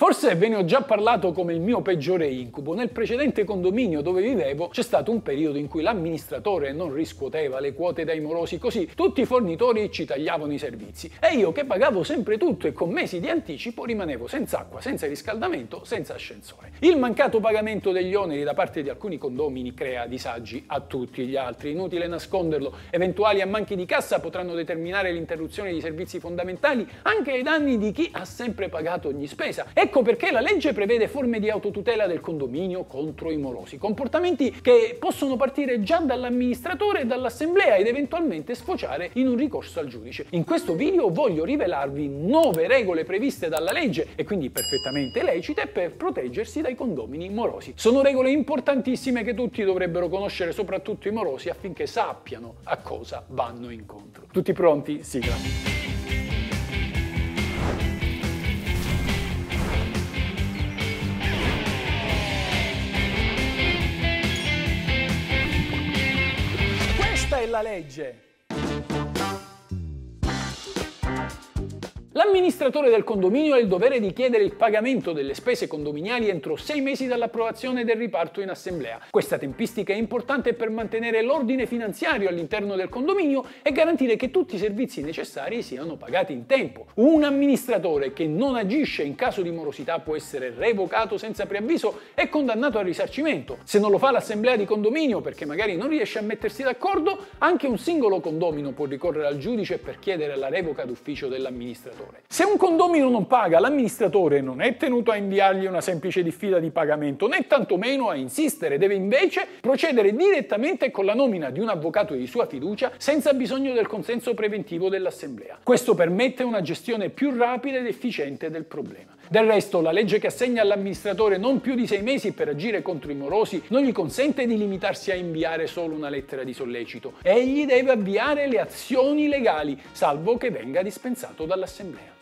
Forse ve ne ho già parlato come il mio peggiore incubo. Nel precedente condominio dove vivevo c'è stato un periodo in cui l'amministratore non riscuoteva le quote dai morosi, così tutti i fornitori ci tagliavano i servizi. E io che pagavo sempre tutto e con mesi di anticipo rimanevo senza acqua, senza riscaldamento, senza ascensore. Il mancato pagamento degli oneri da parte di alcuni condomini crea disagi a tutti gli altri. Inutile nasconderlo. Eventuali ammanchi di cassa potranno determinare l'interruzione di servizi fondamentali anche ai danni di chi ha sempre pagato ogni spesa. E Ecco perché la legge prevede forme di autotutela del condominio contro i morosi, comportamenti che possono partire già dall'amministratore e dall'assemblea ed eventualmente sfociare in un ricorso al giudice. In questo video voglio rivelarvi nuove regole previste dalla legge e quindi perfettamente lecite per proteggersi dai condomini morosi. Sono regole importantissime che tutti dovrebbero conoscere, soprattutto i morosi, affinché sappiano a cosa vanno incontro. Tutti pronti? Sigla. La legge. L'amministratore del condominio ha il dovere di chiedere il pagamento delle spese condominiali entro sei mesi dall'approvazione del riparto in assemblea. Questa tempistica è importante per mantenere l'ordine finanziario all'interno del condominio e garantire che tutti i servizi necessari siano pagati in tempo. Un amministratore che non agisce in caso di morosità può essere revocato senza preavviso e condannato al risarcimento. Se non lo fa l'assemblea di condominio perché magari non riesce a mettersi d'accordo, anche un singolo condomino può ricorrere al giudice per chiedere la revoca d'ufficio dell'amministratore l'amministratore. Se un condomino non paga, l'amministratore non è tenuto a inviargli una semplice diffida di pagamento, né tantomeno a insistere, deve invece procedere direttamente con la nomina di un avvocato di sua fiducia senza bisogno del consenso preventivo dell'Assemblea. Questo permette una gestione più rapida ed efficiente del problema. Del resto, la legge che assegna all'amministratore non più di sei mesi per agire contro i morosi non gli consente di limitarsi a inviare solo una lettera di sollecito. Egli deve avviare le azioni legali, salvo che venga dispensato dall'Assemblea.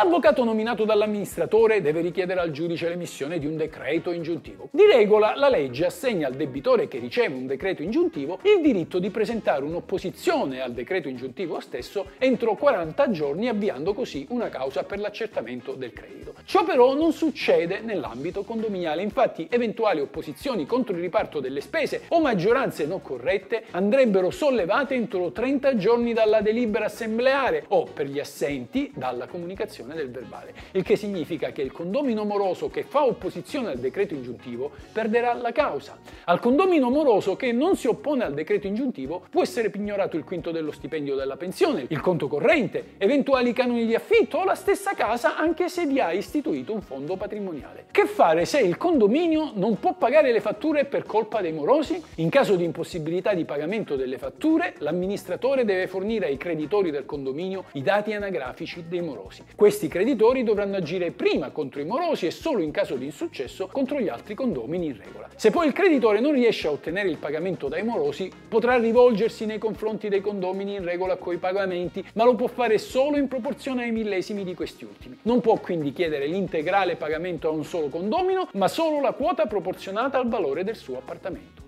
L'avvocato nominato dall'amministratore deve richiedere al giudice l'emissione di un decreto ingiuntivo. Di regola la legge assegna al debitore che riceve un decreto ingiuntivo il diritto di presentare un'opposizione al decreto ingiuntivo stesso entro 40 giorni avviando così una causa per l'accertamento del credito. Ciò però non succede nell'ambito condominiale, infatti eventuali opposizioni contro il riparto delle spese o maggioranze non corrette andrebbero sollevate entro 30 giorni dalla delibera assembleare o per gli assenti dalla comunicazione approvazione del verbale, il che significa che il condomino moroso che fa opposizione al decreto ingiuntivo perderà la causa. Al condomino moroso che non si oppone al decreto ingiuntivo può essere pignorato il quinto dello stipendio della pensione, il conto corrente, eventuali canoni di affitto o la stessa casa anche se vi ha istituito un fondo patrimoniale. Che fare se il condominio non può pagare le fatture per colpa dei morosi? In caso di impossibilità di pagamento delle fatture, l'amministratore deve fornire ai creditori del condominio i dati anagrafici dei morosi. Questi questi creditori dovranno agire prima contro i morosi e solo in caso di insuccesso contro gli altri condomini in regola. Se poi il creditore non riesce a ottenere il pagamento dai morosi, potrà rivolgersi nei confronti dei condomini in regola coi pagamenti, ma lo può fare solo in proporzione ai millesimi di questi ultimi. Non può quindi chiedere l'integrale pagamento a un solo condomino, ma solo la quota proporzionata al valore del suo appartamento.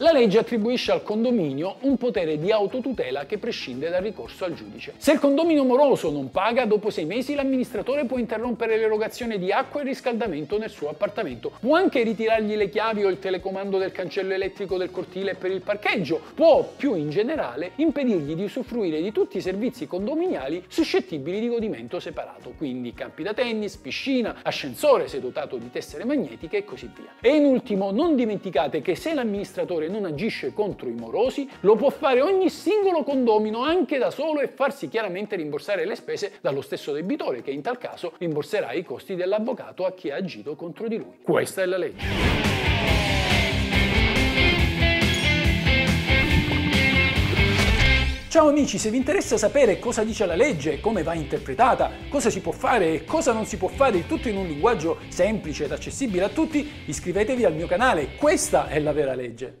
La legge attribuisce al condominio un potere di autotutela che prescinde dal ricorso al giudice. Se il condominio moroso non paga, dopo sei mesi l'amministratore può interrompere l'erogazione di acqua e riscaldamento nel suo appartamento. Può anche ritirargli le chiavi o il telecomando del cancello elettrico del cortile per il parcheggio. Può, più in generale, impedirgli di usufruire di tutti i servizi condominiali suscettibili di godimento separato, quindi campi da tennis, piscina, ascensore se dotato di tessere magnetiche e così via. E in ultimo, non dimenticate che se l'amministratore non agisce contro i morosi, lo può fare ogni singolo condomino anche da solo e farsi chiaramente rimborsare le spese dallo stesso debitore che in tal caso rimborserà i costi dell'avvocato a chi ha agito contro di lui. Questa è la legge. Ciao amici, se vi interessa sapere cosa dice la legge, come va interpretata, cosa si può fare e cosa non si può fare, il tutto in un linguaggio semplice ed accessibile a tutti, iscrivetevi al mio canale, questa è la vera legge.